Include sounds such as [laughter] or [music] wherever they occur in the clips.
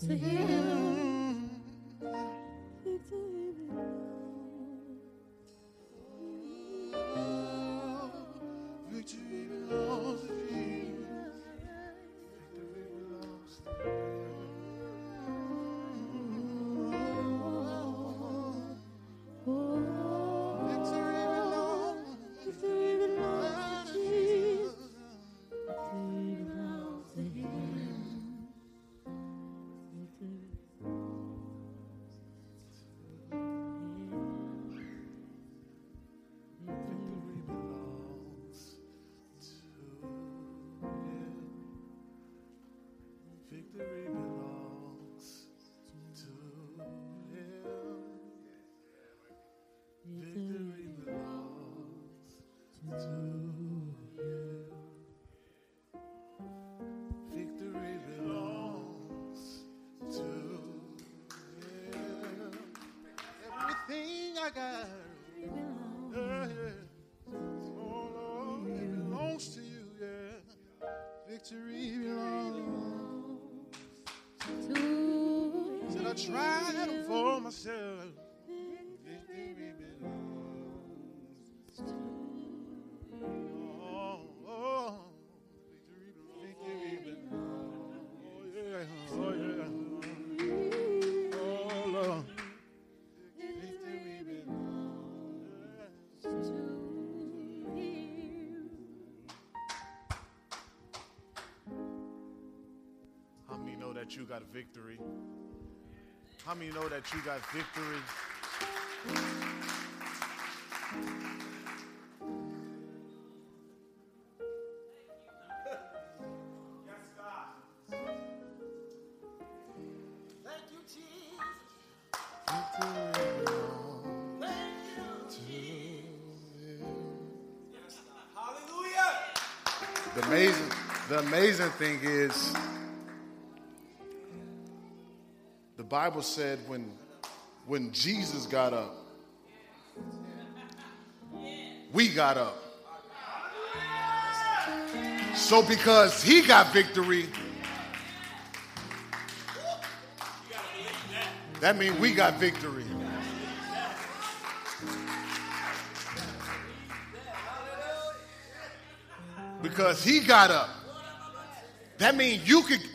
to Him. Got. Yeah, yeah. Oh Lord, it belongs to you, yeah. Victory belongs. to Him. Said I tried for myself. That you got victory? How many know that you got victory? Victory belongs to Him. The amazing, the amazing thing is, Bible said when, when Jesus got up, we got up. So because he got victory, that means we got victory. Because he got up. That means you could.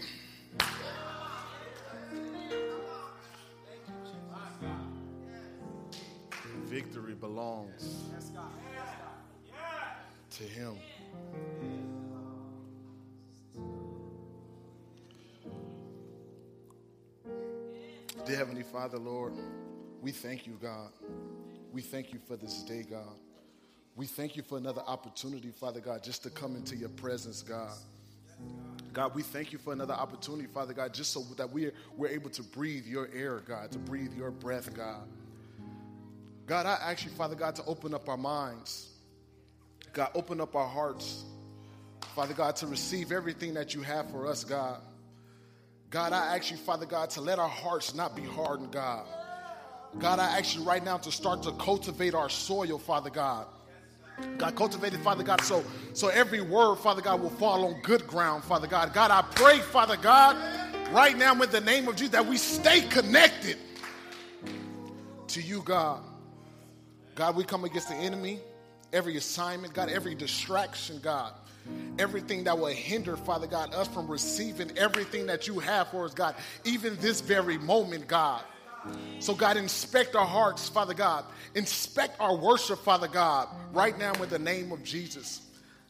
Lord, we thank you, God. We thank you for this day, God. We thank you for another opportunity, Father God, just to come into your presence, God. God, we thank you for another opportunity, Father God, just so that we're, we're able to breathe your air, God, to breathe your breath, God. God, I ask you, Father God, to open up our minds. God, open up our hearts, Father God, to receive everything that you have for us, God. God, I ask you, Father God, to let our hearts not be hardened, God. God, I ask you right now to start to cultivate our soil, Father God. God, cultivate it, Father God, so, so every word, Father God, will fall on good ground, Father God. God, I pray, Father God, right now in the name of Jesus, that we stay connected to you, God. God, we come against the enemy, every assignment, God, every distraction, God. Everything that will hinder, Father God, us from receiving everything that you have for us, God, even this very moment, God. So, God, inspect our hearts, Father God. Inspect our worship, Father God, right now in the name of Jesus.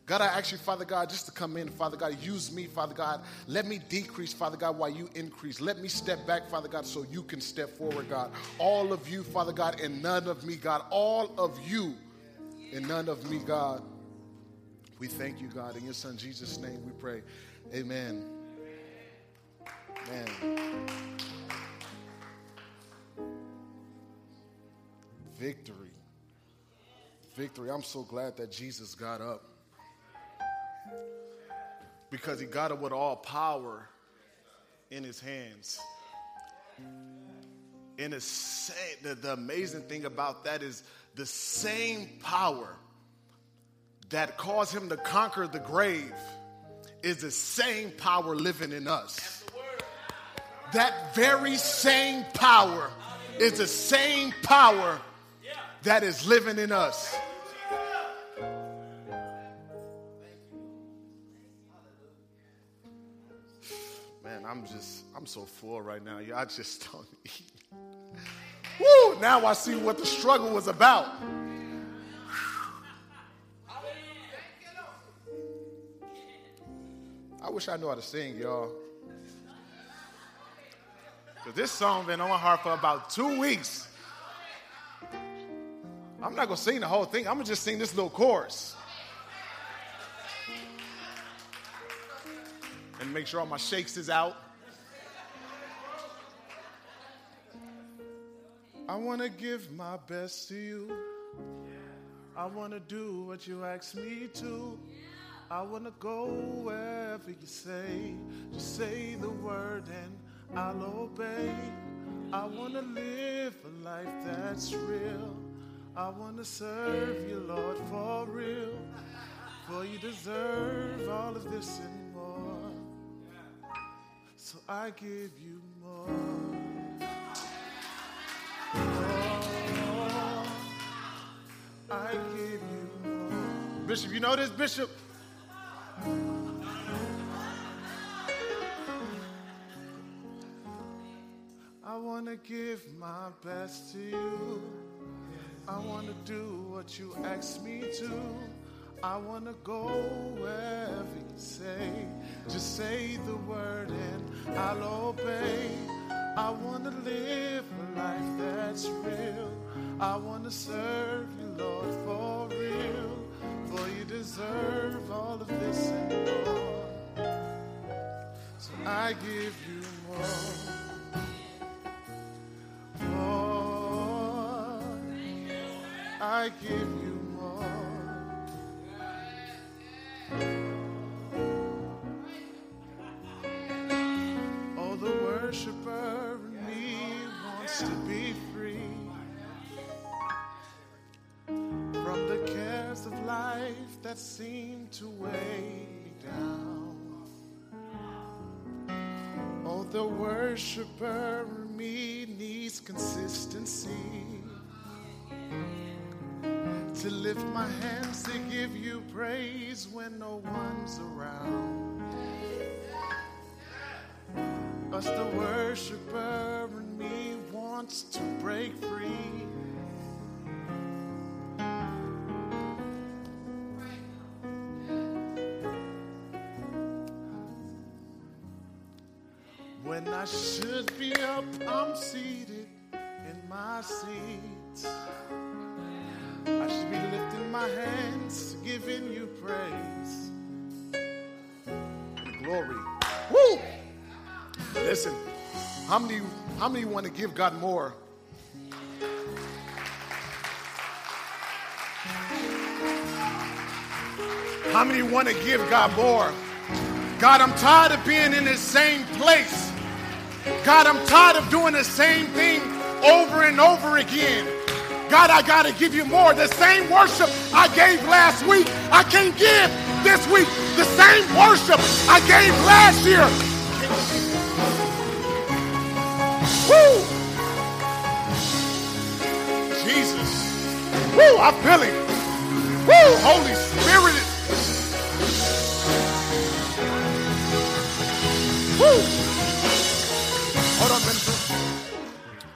God, I ask you, Father God, just to come in, Father God. Use me, Father God. Let me decrease, Father God, while you increase. Let me step back, Father God, so you can step forward, God. All of you, Father God, and none of me, God. All of you and none of me, God. We thank you, God. In your Son Jesus' name we pray. Amen. Amen. Victory. Victory. I'm so glad that Jesus got up. Because he got up with all power in his hands. And the, the amazing thing about that is the same power that caused him to conquer the grave is the same power living in us. that very same power is the same power that is living in us. Man, I'm just, I'm so full right now. I just [laughs] don't eat. Woo! Now I see what the struggle was about. I wish I knew how to sing, y'all. Cause this song been on my heart for about two weeks. I'm not gonna sing the whole thing. I'm gonna just sing this little chorus. And make sure all my shakes is out. I wanna give my best to you. I wanna do what you ask me to. I wanna go wherever you say. Just say the word and I'll obey. I wanna live a life that's real. I wanna serve you, Lord, for real. For you deserve all of this and more. So I give you more. I give you more. Bishop, you know this, Bishop? I want to give my best to you. I want to do what you ask me to. I want to go wherever you say. Just say the word and I'll obey. I want to live a life that's real. I want to serve you, Lord, deserve all of this and more. So I give you more. More. I give you that seem to weigh me down. Oh, the worshiper in me needs consistency to lift my hands to give you praise when no one's around. Us, the worshiper in me wants to break free. I should be up, I'm seated in my seat. I should be lifting my hands, giving you praise. And glory. Woo! Listen, how many how many want to give God more? How many want to give God more? God, I'm tired of being in the same place. God, I'm tired of doing the same thing over and over again. God, I got to give you more. The same worship I gave last week, I can't give this week. The same worship I gave last year. Woo! Jesus. Woo, I feel it. Woo, Holy Spirit. Woo!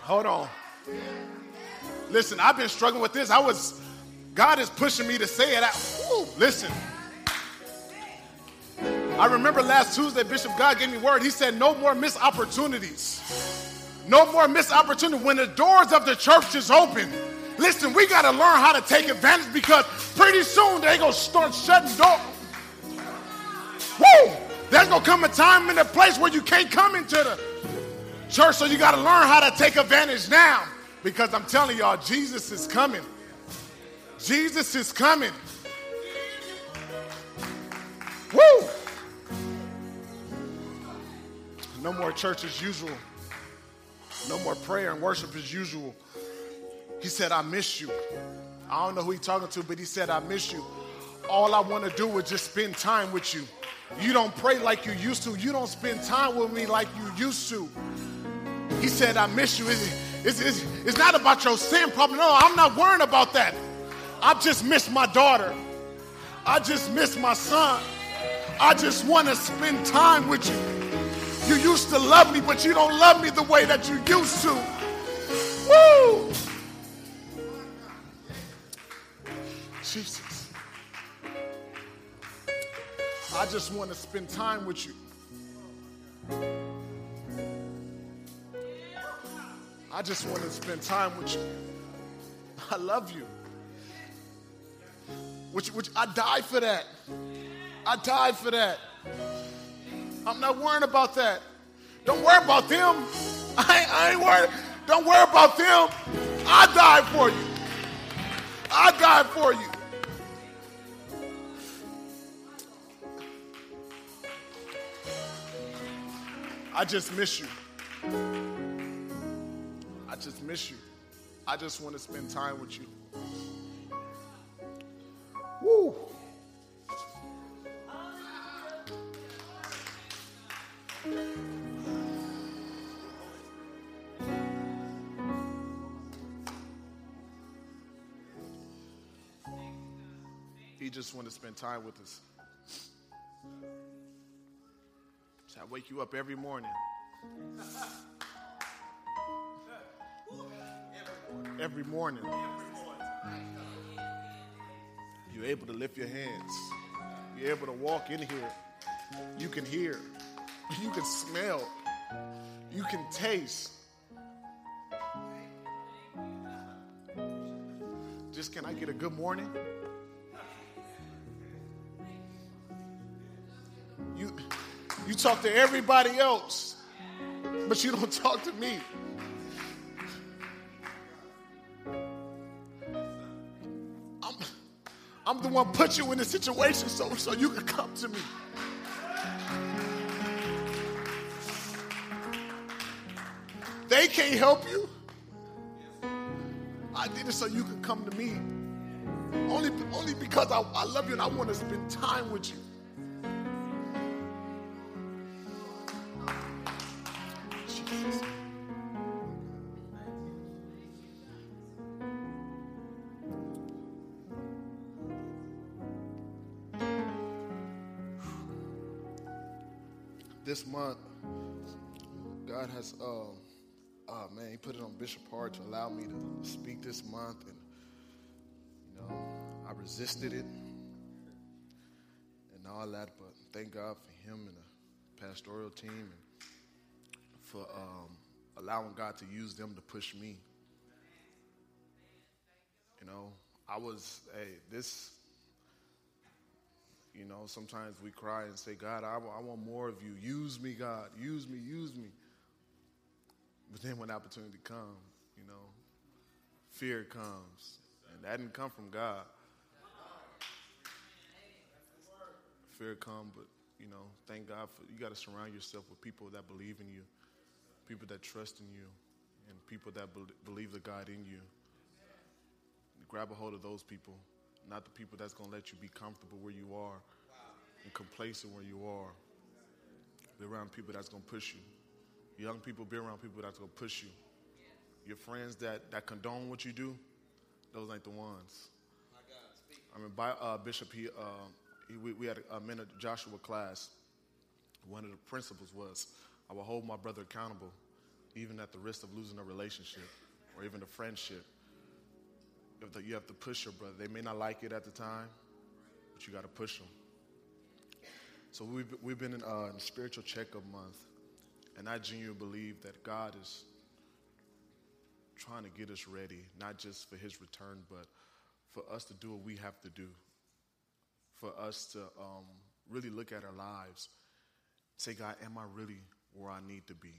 Hold on. Listen, I've been struggling with this. I was, God is pushing me to say it. Woo, listen. I remember last Tuesday, Bishop God gave me word. He said, no more missed opportunities. No more missed opportunity. When the doors of the church is open, listen, we got to learn how to take advantage because pretty soon they going to start shutting doors. Woo! There's going to come a time in a place where you can't come into the church, so you got to learn how to take advantage now because I'm telling y'all, Jesus is coming. Jesus is coming. Woo! No more church as usual. No more prayer and worship as usual. He said, I miss you. I don't know who he's talking to, but he said, I miss you. All I want to do is just spend time with you. You don't pray like you used to. You don't spend time with me like you used to. He said, I miss you. It's, it's, it's, it's not about your sin problem. No, I'm not worrying about that. I just miss my daughter. I just miss my son. I just want to spend time with you. You used to love me, but you don't love me the way that you used to. Woo! Jesus. I just want to spend time with you. I just want to spend time with you. I love you. Which, which I died for that. I died for that. I'm not worrying about that. Don't worry about them. [laughs] I, I ain't worried. Don't worry about them. I died for you. I died for you. I just miss you. I just miss you. I just want to spend time with you. Woo. He just want to spend time with us. So I wake you up every morning. [laughs] Every morning. You're able to lift your hands. You're able to walk in here. You can hear. You can smell. You can taste. Just can I get a good morning? You you talk to everybody else, but you don't [laughs] talk to me. I'm the one put you in the situation so, so you can come to me. They can't help you. I did it so you could come to me. Only, only because I, I love you and I want to spend time with you. Month, God has, um, oh man, He put it on Bishop Hart to allow me to speak this month, and you know, I resisted it and all that, but thank God for Him and the pastoral team and for um, allowing God to use them to push me. You know, I was, hey, this, you know, sometimes we cry and say, God, I, I want more of you. Use me, God. Use me, use me. But then when opportunity comes, you know, fear comes. And that didn't come from God. Fear come, but, you know, thank God for, you got to surround yourself with people that believe in you people that trust in you and people that be- believe the God in you. Grab a hold of those people, not the people that's going to let you be comfortable where you are and complacent where you are. Be around people that's going to push you. Young people, be around people that's going to push you. Your friends that, that condone what you do, those ain't the ones. I mean, by, uh, Bishop, he, uh, he, we, we had a, a minute Joshua class. One of the principles was I will hold my brother accountable, even at the risk of losing a relationship or even a friendship. You have to, push your brother. They may not like it at the time, but you got to push them. So we've, we've been in, uh, in spiritual checkup month, and I genuinely believe that God is trying to get us ready, not just for His return, but for us to do what we have to do, for us to um, really look at our lives, say, God, am I really where I need to be?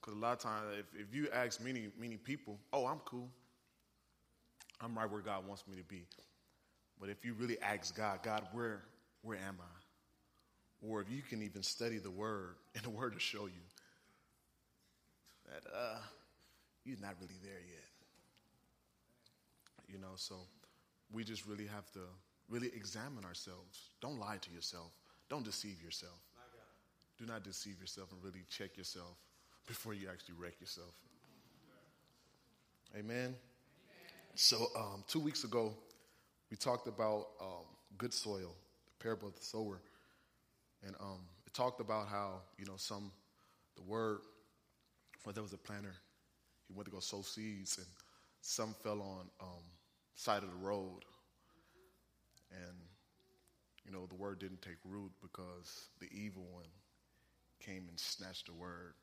Because a lot of times, if, if you ask many, many people, oh, I'm cool. I'm right where God wants me to be. But if you really ask God, God, where, where am I? Or if you can even study the Word, [laughs] and the Word will show you that uh, you're not really there yet. You know, so we just really have to really examine ourselves. Don't lie to yourself. Don't deceive yourself. Do not deceive yourself and really check yourself. [laughs] before you actually wreck yourself. Amen. So, um, two weeks ago, we talked about um, good soil, the parable of the sower. And um, it talked about how, you know, some, the word, well, there was a planter, he went to go sow seeds, and some fell on um, side of the road. And, you know, the word didn't take root because the evil one came and snatched the word.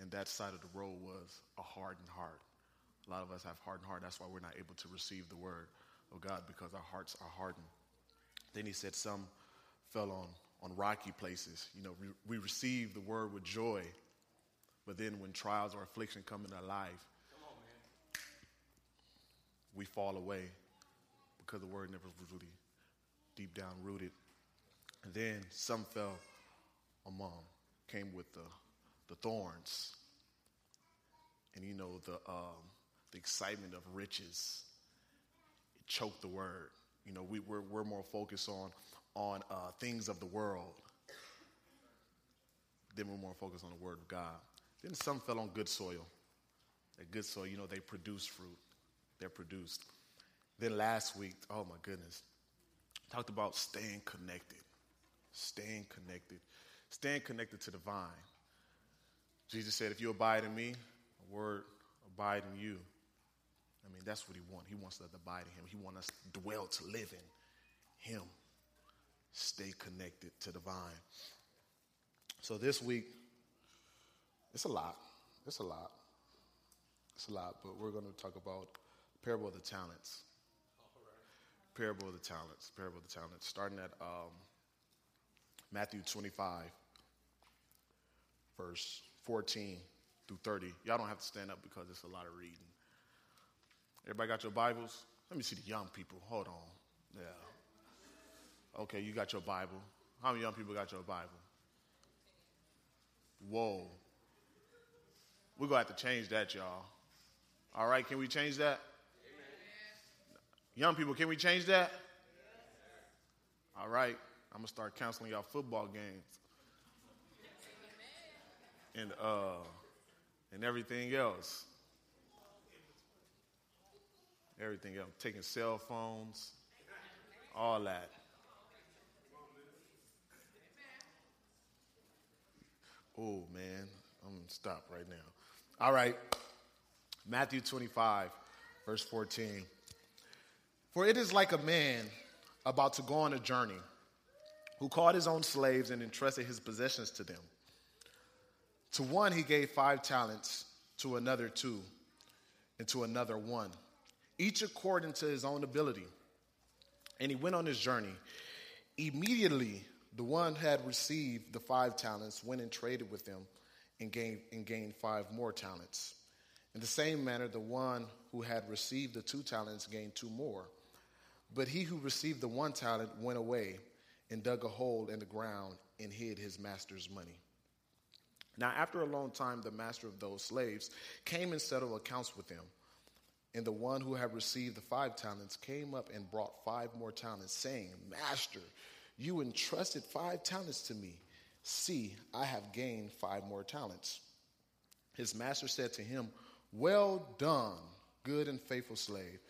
And that side of the road was a hardened heart. A lot of us have hardened heart. That's why we're not able to receive the word of God because our hearts are hardened. Then he said some fell on, on rocky places. You know, we, we receive the word with joy, but then when trials or affliction come in our life, we fall away because the word never was really deep down rooted. And then some fell among, came with the, the thorns. And you know, the, um, the excitement of riches it choked the word. You know, we, we're, we're more focused on, on uh, things of the world. Then we're more focused on the word of God. Then some fell on good soil. That good soil, you know, they produce fruit. They're produced. Then last week, oh my goodness, talked about staying connected. Staying connected. Staying connected to the vine. Jesus said, if you abide in me, a word abide in you. I mean, that's what he wants. He wants us to abide in him. He wants us to dwell, to live in him. Stay connected to the vine. So this week, it's a lot. It's a lot. It's a lot, but we're going to talk about parable of the talents. Parable of the talents. Parable of the talents. Starting at um, Matthew 25, verse 14 through 30. Y'all don't have to stand up because it's a lot of reading. Everybody got your Bibles? Let me see the young people. Hold on. Yeah. Okay, you got your Bible. How many young people got your Bible? Whoa. We're going to have to change that, y'all. All right, can we change that? Young people, can we change that? All right, I'm going to start counseling y'all football games. And, uh, and everything else. Everything else. Taking cell phones, all that. Oh, man. I'm going to stop right now. All right. Matthew 25, verse 14. For it is like a man about to go on a journey who called his own slaves and entrusted his possessions to them. To one he gave five talents, to another two, and to another one, each according to his own ability. And he went on his journey. Immediately, the one who had received the five talents went and traded with them and gained, and gained five more talents. In the same manner, the one who had received the two talents gained two more. But he who received the one talent went away and dug a hole in the ground and hid his master's money. Now, after a long time, the master of those slaves came and settled accounts with them. And the one who had received the five talents came up and brought five more talents, saying, Master, you entrusted five talents to me. See, I have gained five more talents. His master said to him, Well done, good and faithful slave.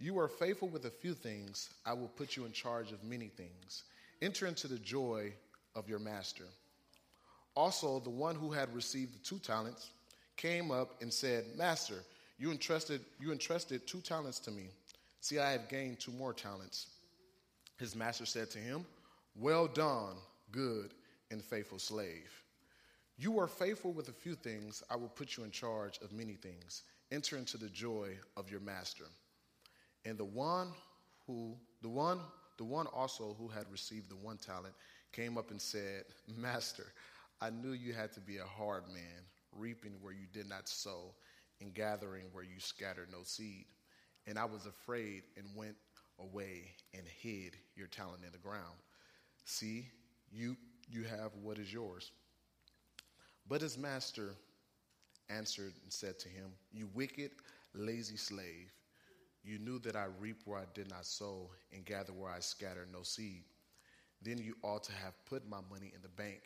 You are faithful with a few things. I will put you in charge of many things. Enter into the joy of your master. Also, the one who had received the two talents came up and said, Master, you entrusted, you entrusted two talents to me. See, I have gained two more talents. His master said to him, Well done, good and faithful slave. You are faithful with a few things. I will put you in charge of many things. Enter into the joy of your master. And the one who, the one, the one also who had received the one talent came up and said, Master, I knew you had to be a hard man, reaping where you did not sow and gathering where you scattered no seed. And I was afraid and went away and hid your talent in the ground. See, you, you have what is yours. But his master answered and said to him, You wicked, lazy slave, you knew that I reap where I did not sow and gather where I scattered no seed. Then you ought to have put my money in the bank,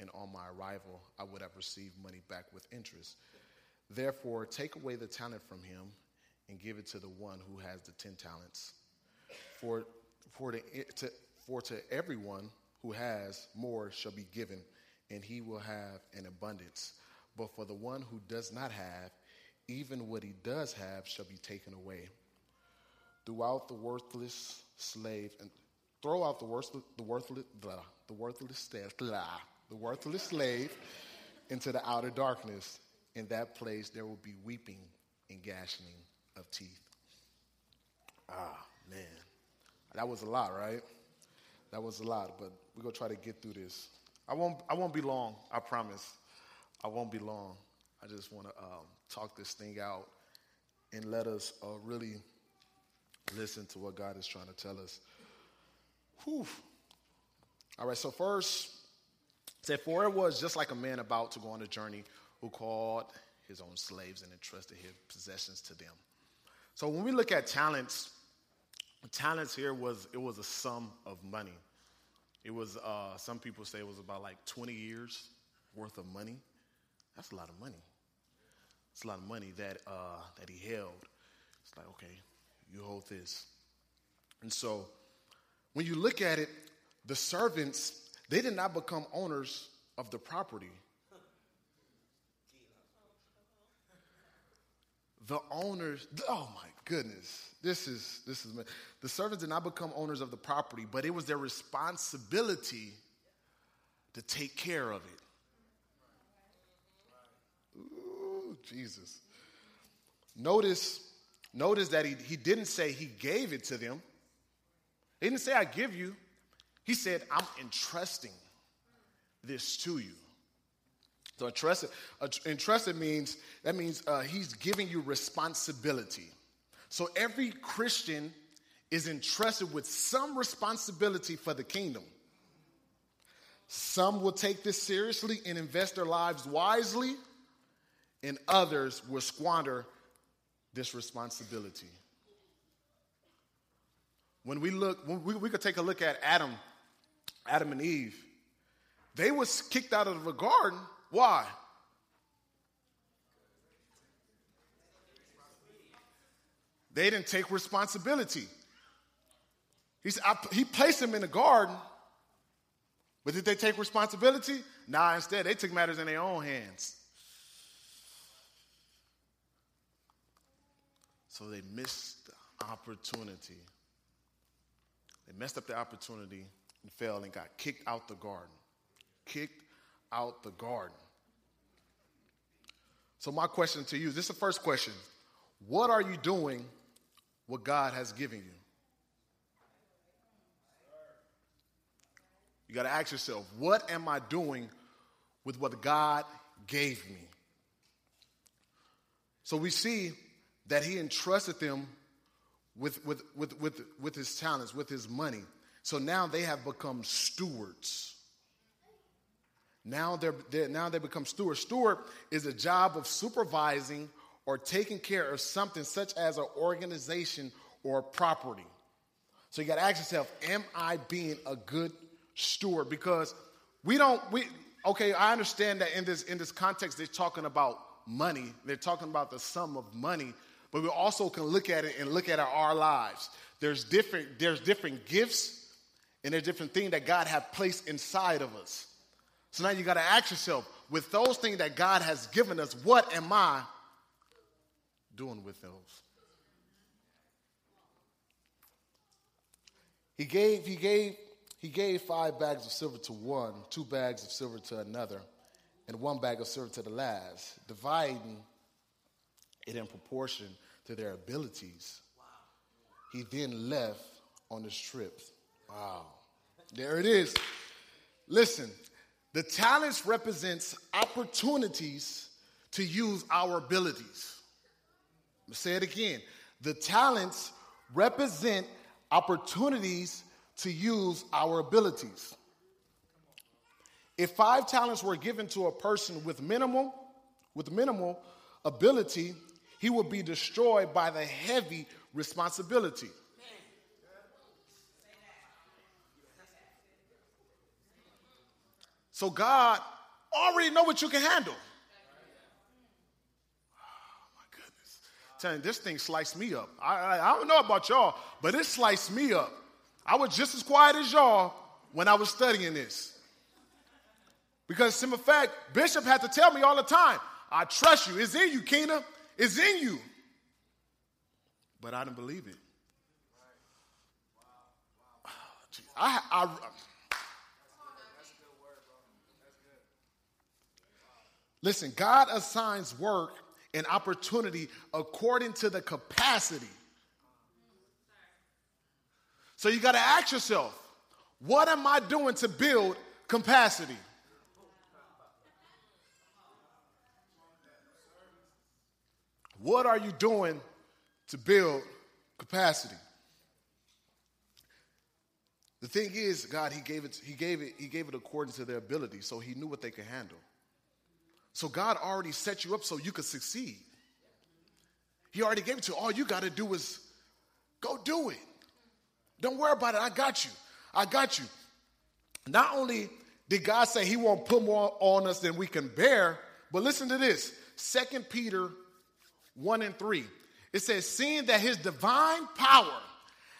and on my arrival I would have received money back with interest. Therefore, take away the talent from him and give it to the one who has the ten talents. For, for, to, to, for to everyone who has, more shall be given, and he will have an abundance. But for the one who does not have, even what he does have shall be taken away. Throughout the worthless slave and throw out the worthless, the worthless, blah, the worthless, blah, the worthless slave into the outer darkness. In that place there will be weeping and gnashing of teeth. Ah, man. That was a lot, right? That was a lot, but we're gonna try to get through this. I won't I won't be long, I promise. I won't be long. I just want to um, talk this thing out and let us uh, really listen to what God is trying to tell us. Whew. All right, so first, said, For it was just like a man about to go on a journey who called his own slaves and entrusted his possessions to them. So when we look at talents, talents here was it was a sum of money. It was uh, some people say it was about like 20 years worth of money. That's a lot of money. It's a lot of money that uh, that he held. It's like okay, you hold this, and so when you look at it, the servants they did not become owners of the property. The owners, oh my goodness, this is this is the servants did not become owners of the property, but it was their responsibility to take care of it. Ooh, Jesus. Notice, notice that he, he didn't say he gave it to them. He didn't say, I give you. He said, I'm entrusting this to you. So entrusted, uh, entrusted means that means uh, he's giving you responsibility. So every Christian is entrusted with some responsibility for the kingdom. Some will take this seriously and invest their lives wisely, and others will squander this responsibility. When we look, when we, we could take a look at Adam, Adam and Eve. They was kicked out of the garden. Why? They didn't take responsibility. He, said, he placed them in the garden, but did they take responsibility? Nah, instead, they took matters in their own hands. So they missed the opportunity. They messed up the opportunity and fell and got kicked out the garden. Kicked out the garden. So, my question to you this is the first question What are you doing what God has given you? You got to ask yourself, what am I doing with what God gave me? So we see that he entrusted them with, with, with, with, with his talents, with his money. So now they have become stewards. Now they're, they're, now they become steward. Steward is a job of supervising or taking care of something such as an organization or property. So you got to ask yourself, am I being a good steward? Because we don't we okay, I understand that in this in this context they're talking about money. They're talking about the sum of money, but we also can look at it and look at our, our lives. There's different there's different gifts and there's different things that God have placed inside of us. So now you got to ask yourself, with those things that God has given us, what am I doing with those? He gave, he gave, he gave five bags of silver to one, two bags of silver to another, and one bag of silver to the last, dividing it in proportion to their abilities. He then left on his trip. Wow. There it is. Listen, the talents represents opportunities to use our abilities. say it again. The talents represent opportunities to use our abilities. If five talents were given to a person with minimal, with minimal ability, he would be destroyed by the heavy responsibility. So God already know what you can handle. Oh this thing sliced me up. I, I, I don't know about y'all, but it sliced me up. I was just as quiet as y'all when I was studying this. Because, simple fact, Bishop had to tell me all the time, I trust you. It's in you, Keena. It's in you. But I didn't believe it. Oh, I, I, listen, God assigns work and opportunity according to the capacity. So you got to ask yourself, what am I doing to build capacity? What are you doing to build capacity? The thing is, God, He gave it, He gave it, He gave it according to their ability, so He knew what they could handle. So God already set you up so you could succeed. He already gave it to you. All you got to do is go do it. Don't worry about it. I got you. I got you. Not only did God say He won't put more on us than we can bear, but listen to this. Second Peter 1 and 3. It says, seeing that his divine power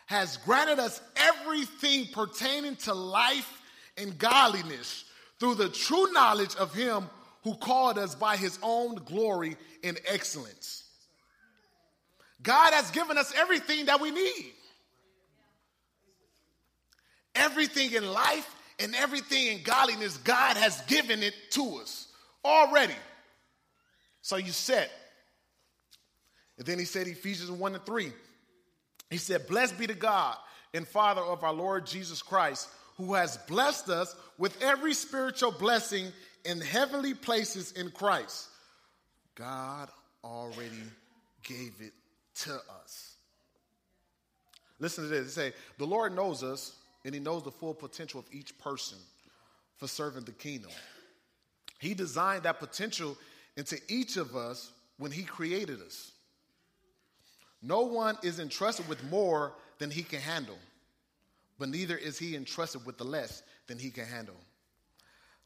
has granted us everything pertaining to life and godliness through the true knowledge of him who called us by his own glory and excellence. God has given us everything that we need. Everything in life and everything in godliness, God has given it to us already. So you set. And then he said Ephesians 1 and 3. He said, Blessed be the God and Father of our Lord Jesus Christ, who has blessed us with every spiritual blessing in heavenly places in Christ. God already gave it to us. Listen to this. It say, the Lord knows us, and he knows the full potential of each person for serving the kingdom. He designed that potential into each of us when he created us. No one is entrusted with more than he can handle, but neither is he entrusted with the less than he can handle.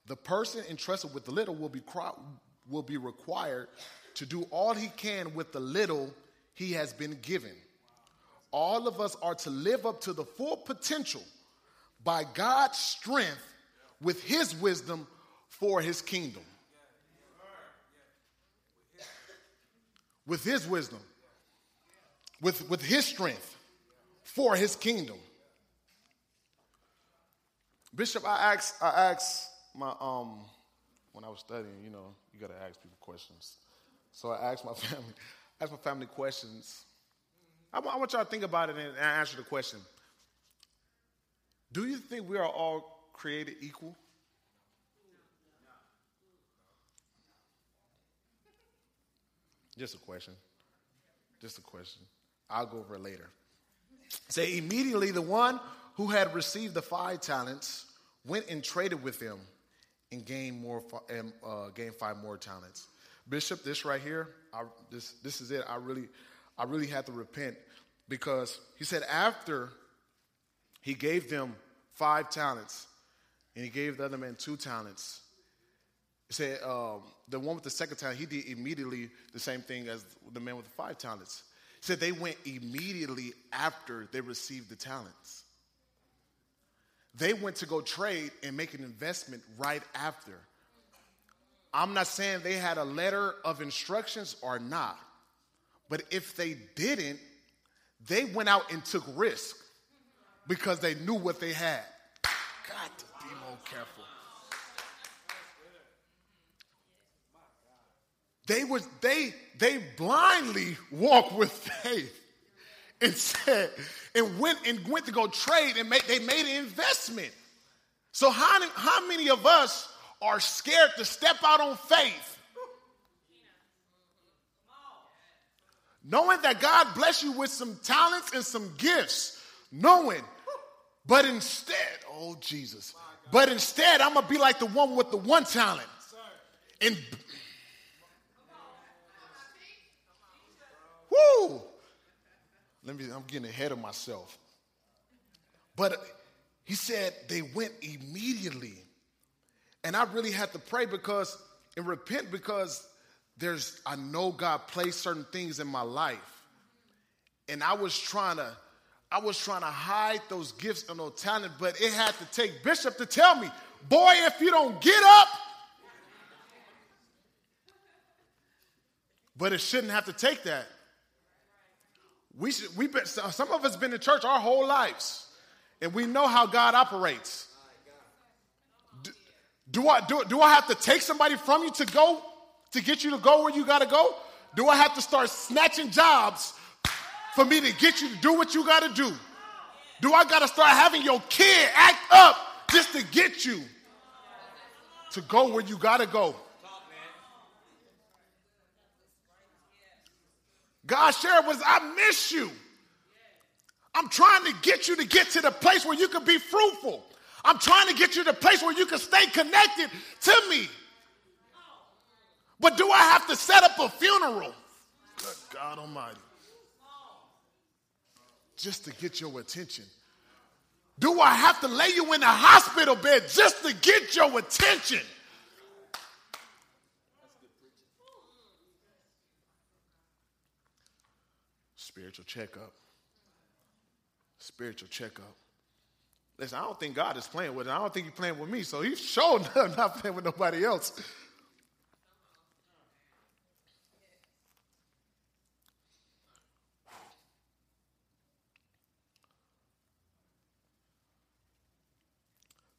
The person entrusted with the little will be, will be required to do all he can with the little he has been given. All of us are to live up to the full potential by God's strength with his wisdom for his kingdom. With his wisdom with, with his strength for his kingdom. Bishop, I asked, I asked my, um, when I was studying, you know, you got to ask people questions. So I asked my [laughs] family, asked my family questions. I, I want y'all to think about it and answer the question. Do you think we are all created equal? Just a question. Just a question. I'll go over it later. Say, immediately the one who had received the five talents went and traded with them and gain more and uh, gained five more talents. Bishop, this right here, I, this this is it. I really, I really had to repent because he said after he gave them five talents and he gave the other man two talents. He said um, the one with the second talent, he did immediately the same thing as the man with the five talents He said they went immediately after they received the talents. They went to go trade and make an investment right after. I'm not saying they had a letter of instructions or not, but if they didn't, they went out and took risk because they knew what they had. Got to be more careful. They was they they blindly walked with faith and said and went and went to go trade and make, they made an investment. So how, how many of us are scared to step out on faith? Knowing that God bless you with some talents and some gifts, knowing, but instead, oh Jesus, but instead I'm gonna be like the one with the one talent and Woo! Let me, I'm getting ahead of myself. But he said they went immediately. And I really had to pray because and repent because there's I know God placed certain things in my life. And I was trying to I was trying to hide those gifts and those talent, but it had to take Bishop to tell me, boy, if you don't get up, but it shouldn't have to take that. We should, we been, some of us been in church our whole lives, and we know how God operates. Do, do I do, do I have to take somebody from you to go to get you to go where you got to go? Do I have to start snatching jobs for me to get you to do what you got to do? Do I got to start having your kid act up just to get you to go where you got to go? God shared was, I miss you. I'm trying to get you to get to the place where you can be fruitful. I'm trying to get you to the place where you can stay connected to me. But do I have to set up a funeral? Good God Almighty. Just to get your attention. Do I have to lay you in a hospital bed just to get your attention? Spiritual checkup. Spiritual checkup. Listen, I don't think God is playing with it. I don't think He's playing with me, so He's showing [laughs] up not playing with nobody else.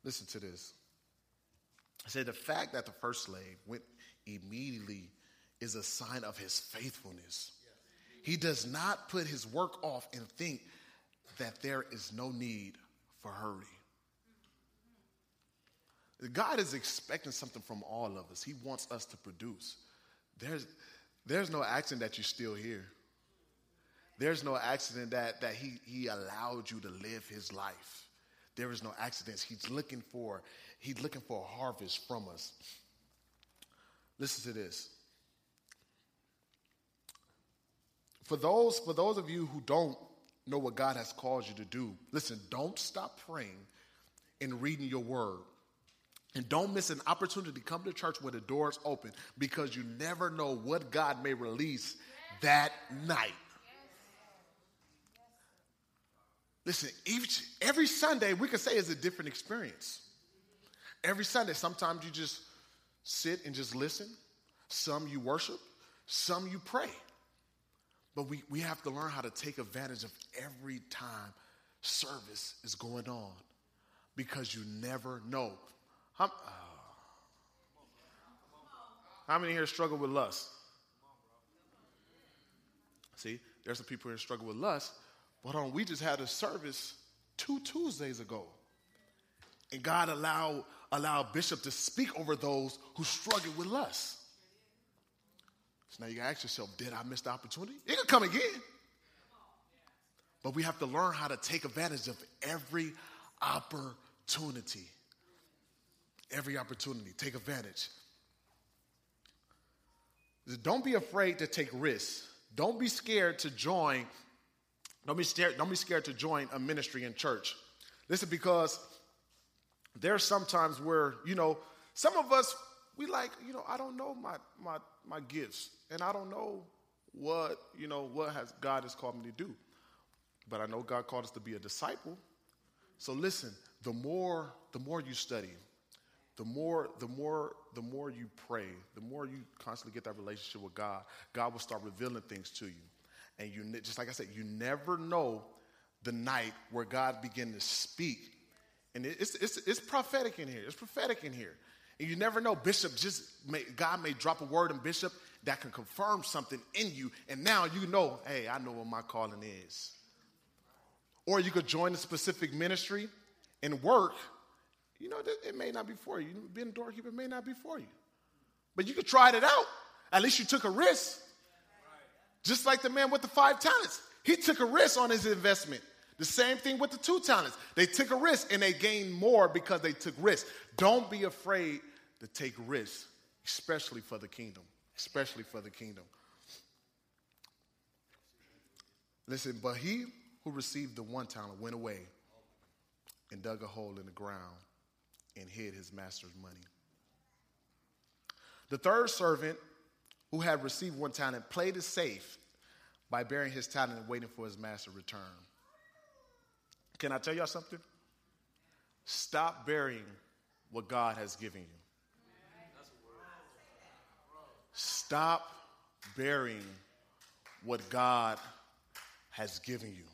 Listen to this. I said the fact that the first slave went immediately is a sign of his faithfulness. He does not put his work off and think that there is no need for hurry. God is expecting something from all of us. He wants us to produce. There's, there's no accident that you're still here. There's no accident that, that he, he allowed you to live his life. There is no accidents. He's looking for, he's looking for a harvest from us. Listen to this. For those, for those of you who don't know what God has called you to do, listen, don't stop praying and reading your word. And don't miss an opportunity to come to church where the doors open because you never know what God may release that night. Listen, each, every Sunday we can say is a different experience. Every Sunday, sometimes you just sit and just listen. Some you worship, some you pray. But we, we have to learn how to take advantage of every time service is going on because you never know. How, oh. How many here struggle with lust? See, there's some people here struggle with lust, but on we just had a service two Tuesdays ago. And God allowed allowed Bishop to speak over those who struggle with lust. So now you gotta ask yourself, did I miss the opportunity? It could come again. But we have to learn how to take advantage of every opportunity. Every opportunity. Take advantage. Don't be afraid to take risks. Don't be scared to join. Don't be scared, don't be scared to join a ministry in church. Listen, because there's sometimes where, you know, some of us, we like, you know, I don't know my my my gifts and I don't know what, you know, what has God has called me to do. But I know God called us to be a disciple. So listen, the more the more you study, the more the more the more you pray, the more you constantly get that relationship with God, God will start revealing things to you. And you just like I said, you never know the night where God begin to speak. And it's, it's, it's prophetic in here. It's prophetic in here. And you never know, Bishop, just may, God may drop a word in Bishop that can confirm something in you. And now you know, hey, I know what my calling is. Or you could join a specific ministry and work. You know, it may not be for you. Being a doorkeeper may not be for you. But you could try it out. At least you took a risk. Just like the man with the five talents. He took a risk on his investment. The same thing with the two talents. They took a risk and they gained more because they took risks. Don't be afraid to take risks, especially for the kingdom especially for the kingdom. Listen, but he who received the one talent went away and dug a hole in the ground and hid his master's money. The third servant, who had received one talent, played it safe by bearing his talent and waiting for his master to return. Can I tell y'all something? Stop burying what God has given you. Stop bearing what God has given you.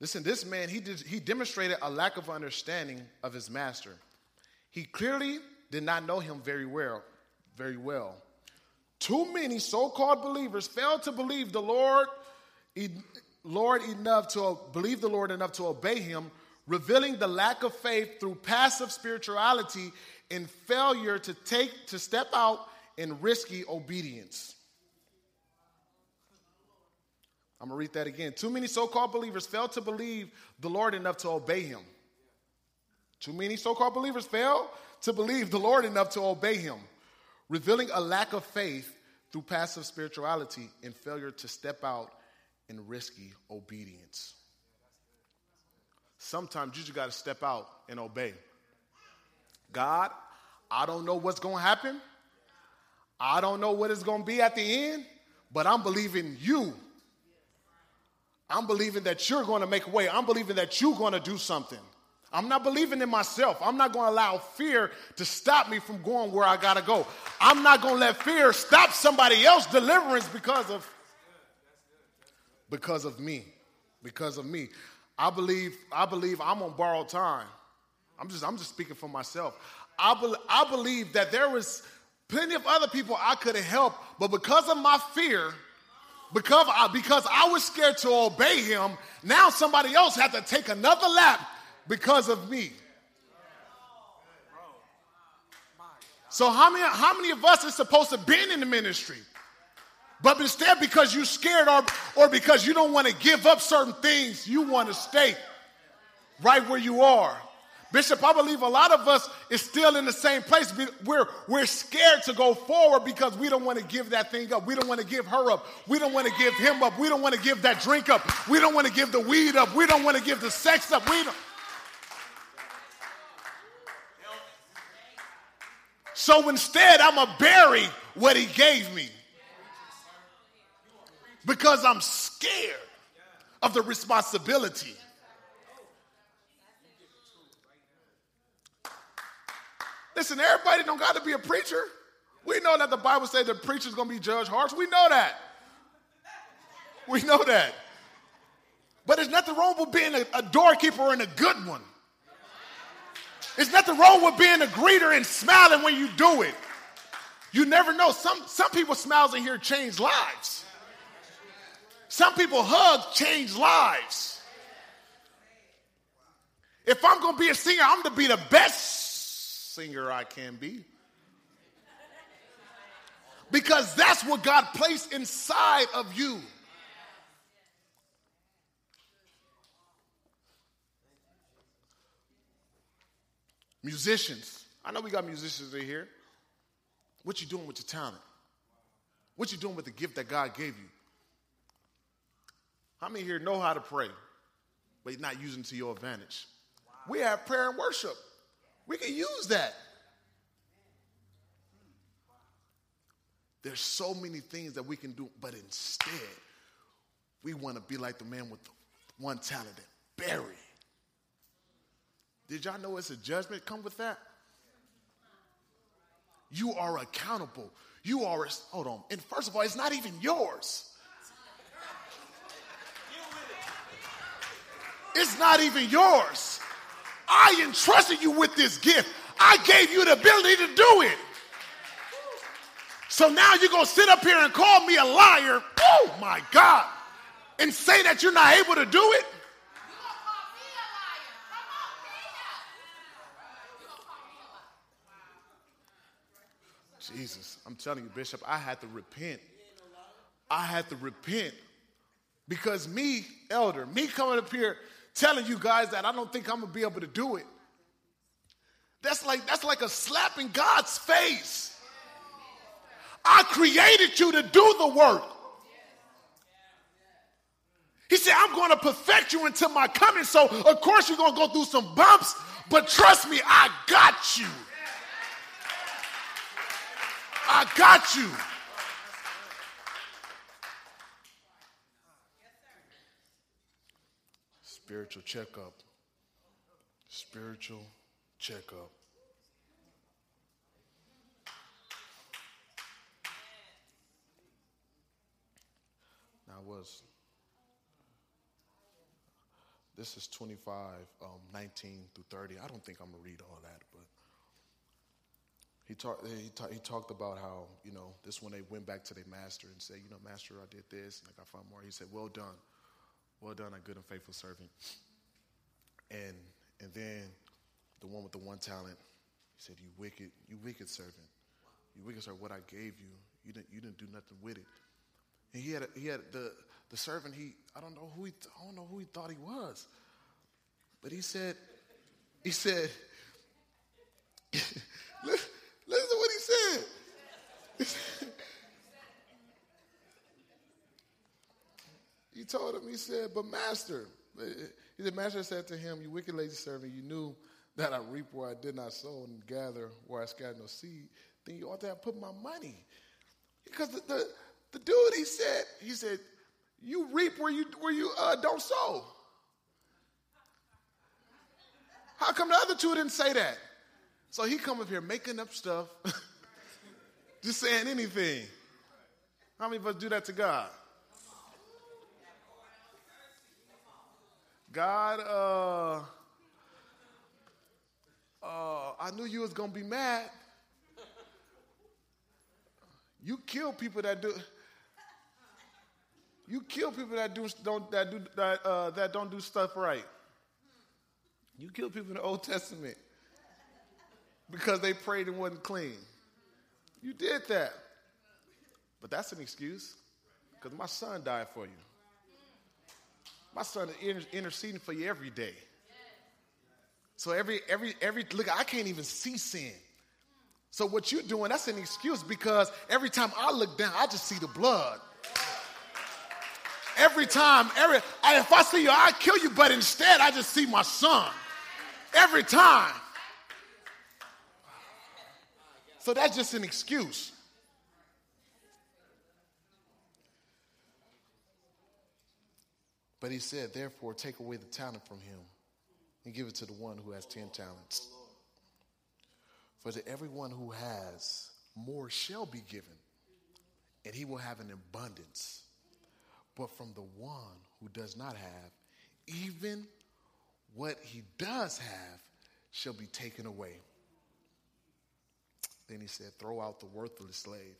Listen, this man, he, did, he demonstrated a lack of understanding of his master. He clearly did not know him very well, very well. Too many so-called believers failed to believe the Lord, Lord enough to believe the Lord enough to obey him, revealing the lack of faith through passive spirituality and failure to take to step out in risky obedience. I'm going to read that again. Too many so called believers fail to believe the Lord enough to obey him. Too many so called believers fail to believe the Lord enough to obey him, revealing a lack of faith through passive spirituality and failure to step out in risky obedience. Sometimes you just got to step out and obey. God, I don't know what's going to happen. I don't know what it's going to be at the end, but I'm believing you I'm believing that you're going to make a way. I'm believing that you're going to do something. I'm not believing in myself. I'm not going to allow fear to stop me from going where I got to go. I'm not going to let fear stop somebody else deliverance because of because of me. Because of me. I believe I believe I'm on borrowed time. I'm just I'm just speaking for myself. I, be, I believe that there was plenty of other people I could have helped, but because of my fear, because I, because I was scared to obey him, now somebody else had to take another lap because of me. So how many, how many of us are supposed to be in the ministry? But instead, because you're scared or, or because you don't want to give up certain things, you want to stay right where you are. Bishop, I believe a lot of us is still in the same place. We're, we're scared to go forward because we don't want to give that thing up. We don't want to give her up. We don't want to give him up. We don't want to give that drink up. We don't want to give the weed up. We don't want to give the sex up. We don't. So instead, I'm going to bury what he gave me because I'm scared of the responsibility. Listen, everybody don't got to be a preacher. We know that the Bible says the preacher's going to be judged harsh. We know that. We know that. But there's nothing wrong with being a, a doorkeeper and a good one. There's nothing wrong with being a greeter and smiling when you do it. You never know. Some, some people's smiles in here change lives. Some people hug change lives. If I'm going to be a singer, I'm going to be the best singer I can be. Because that's what God placed inside of you. Musicians. I know we got musicians in here. What you doing with your talent? What you doing with the gift that God gave you? How many here know how to pray, but you're not using it to your advantage? We have prayer and worship. We can use that. There's so many things that we can do, but instead, we want to be like the man with the one talent that bury. Did y'all know it's a judgment come with that? You are accountable. You are, hold on. And first of all, it's not even yours. It's not even yours. I entrusted you with this gift. I gave you the ability to do it. So now you're going to sit up here and call me a liar. Oh my God. And say that you're not able to do it? Jesus, I'm telling you, Bishop, I had to repent. I had to repent because me, elder, me coming up here telling you guys that I don't think I'm gonna be able to do it. That's like that's like a slap in God's face. I created you to do the work. He said, I'm going to perfect you until my coming. So, of course, you're going to go through some bumps, But trust me, I got you. I got you. Spiritual checkup. Spiritual checkup. Now, was this is 25, um, 19 through 30. I don't think I'm gonna read all that, but he talked. He, ta- he talked about how you know this when they went back to their master and said, you know, master, I did this and I got five more. He said, well done, well done, a good and faithful servant. And and then the one with the one talent, he said, you wicked, you wicked servant, you wicked servant. What I gave you, you didn't you didn't do nothing with it. And he had a, he had the the servant. He I don't know who he I don't know who he thought he was, but he said he said. [laughs] Listen listen to what he said. he told him, he said, but master, he said, master said to him, you wicked lazy servant, you knew that I reap where I did not sow and gather where I scattered no seed. Then you ought to have put my money. Because the, the, the dude, he said, he said, you reap where you, where you uh, don't sow. How come the other two didn't say that? So he come up here making up stuff, [laughs] just saying anything. How many of us do that to God? God, uh, uh, I knew you was gonna be mad. You kill people that do. You kill people that do don't that do that uh, that don't do stuff right. You kill people in the Old Testament because they prayed and wasn't clean. You did that, but that's an excuse because my son died for you. My son is inter- interceding for you every day. So every every every look, I can't even see sin. So what you're doing, that's an excuse because every time I look down, I just see the blood. Every time, every if I see you, I kill you, but instead I just see my son. Every time. So that's just an excuse. But he said, therefore, take away the talent from him and give it to the one who has 10 talents. For to everyone who has, more shall be given, and he will have an abundance. But from the one who does not have, even what he does have shall be taken away. Then he said, Throw out the worthless slave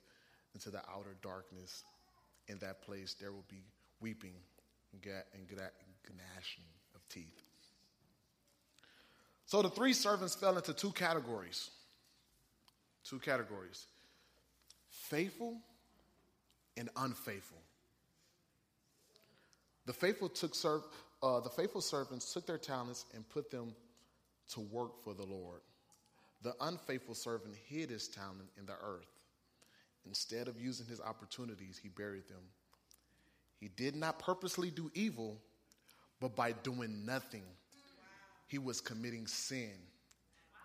into the outer darkness. In that place there will be weeping and gnashing of teeth. So the three servants fell into two categories. Two categories faithful and unfaithful. The faithful took serv- uh, the faithful servants took their talents and put them to work for the Lord. The unfaithful servant hid his talent in the earth. Instead of using his opportunities, he buried them. He did not purposely do evil, but by doing nothing, he was committing sin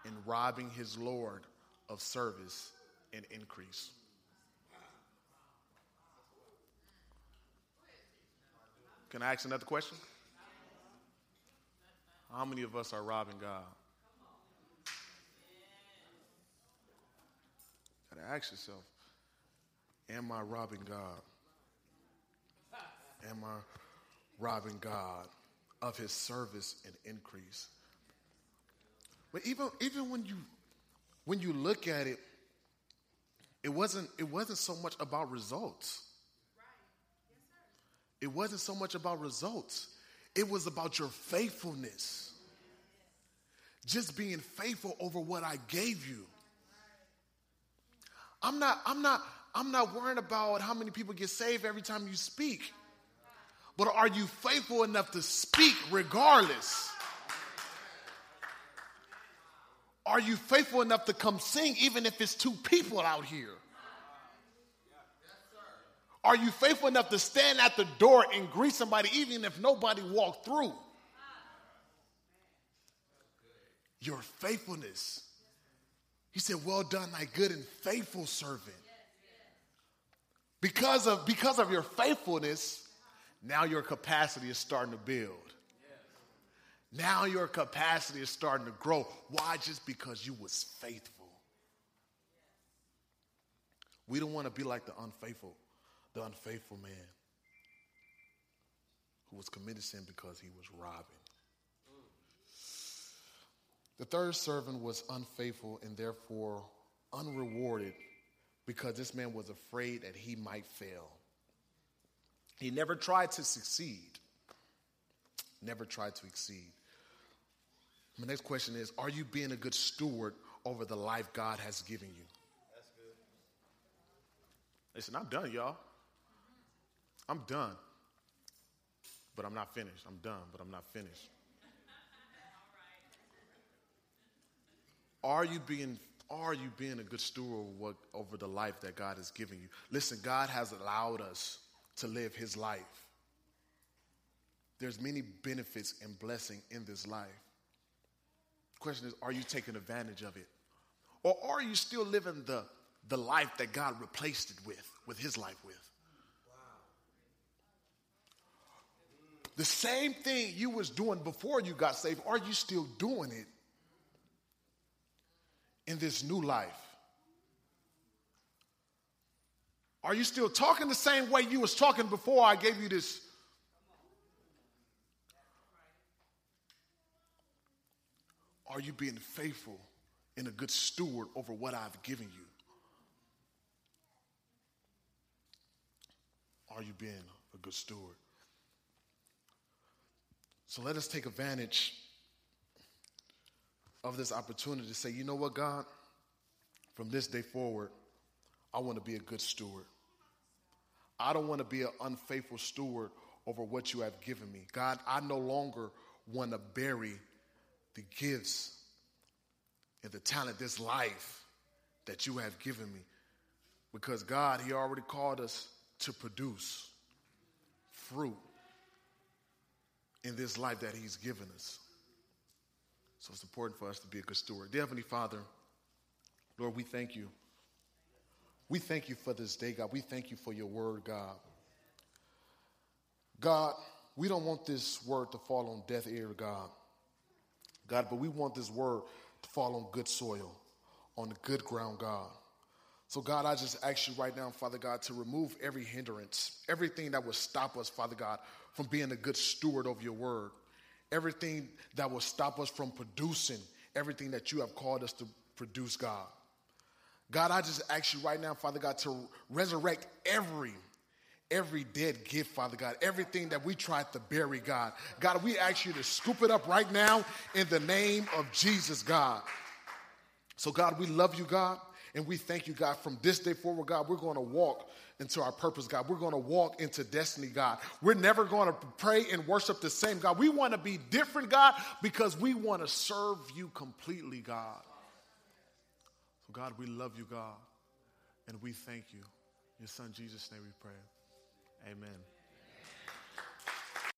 and robbing his Lord of service and increase. Can I ask another question? How many of us are robbing God? Gotta ask yourself, am I robbing God? Am I robbing God of his service and increase? But even, even when you when you look at it, it wasn't it wasn't so much about results. It wasn't so much about results. It was about your faithfulness. Just being faithful over what I gave you. I'm not, I'm not, I'm not worrying about how many people get saved every time you speak. But are you faithful enough to speak regardless? Are you faithful enough to come sing even if it's two people out here? Are you faithful enough to stand at the door and greet somebody even if nobody walked through? your faithfulness. He said, Well done, thy good and faithful servant. Because of, because of your faithfulness, now your capacity is starting to build. Now your capacity is starting to grow. Why? Just because you was faithful. We don't want to be like the unfaithful, the unfaithful man who was committed sin because he was robbing. The third servant was unfaithful and therefore unrewarded because this man was afraid that he might fail. He never tried to succeed. Never tried to exceed. My next question is Are you being a good steward over the life God has given you? That's good. Listen, I'm done, y'all. I'm done. But I'm not finished. I'm done, but I'm not finished. [laughs] Are you being are you being a good steward what, over the life that God has given you? Listen, God has allowed us to live his life. There's many benefits and blessing in this life. The question is, are you taking advantage of it? Or are you still living the, the life that God replaced it with, with his life with? The same thing you was doing before you got saved, are you still doing it in this new life? Are you still talking the same way you was talking before I gave you this? Are you being faithful and a good steward over what I've given you? Are you being a good steward? So let us take advantage of this opportunity to say, you know what, God? From this day forward, I want to be a good steward. I don't want to be an unfaithful steward over what you have given me. God, I no longer want to bury the gifts and the talent, this life that you have given me. Because God, He already called us to produce fruit in this life that He's given us. So it's important for us to be a good steward. Dear Heavenly Father, Lord, we thank you. We thank you for this day, God. We thank you for your word, God. God, we don't want this word to fall on deaf ear, God. God, but we want this word to fall on good soil, on the good ground, God. So, God, I just ask you right now, Father God, to remove every hindrance, everything that would stop us, Father God, from being a good steward of your word, everything that will stop us from producing everything that you have called us to produce, God. God, I just ask you right now, Father God, to resurrect every every dead gift, Father God, everything that we tried to bury, God. God, we ask you to scoop it up right now in the name of Jesus, God. So, God, we love you, God, and we thank you, God. From this day forward, God, we're going to walk into our purpose, God. We're going to walk into destiny, God. We're never going to pray and worship the same, God. We want to be different, God, because we want to serve you completely, God. God, we love you, God, and we thank you. In your son Jesus' name we pray. Amen.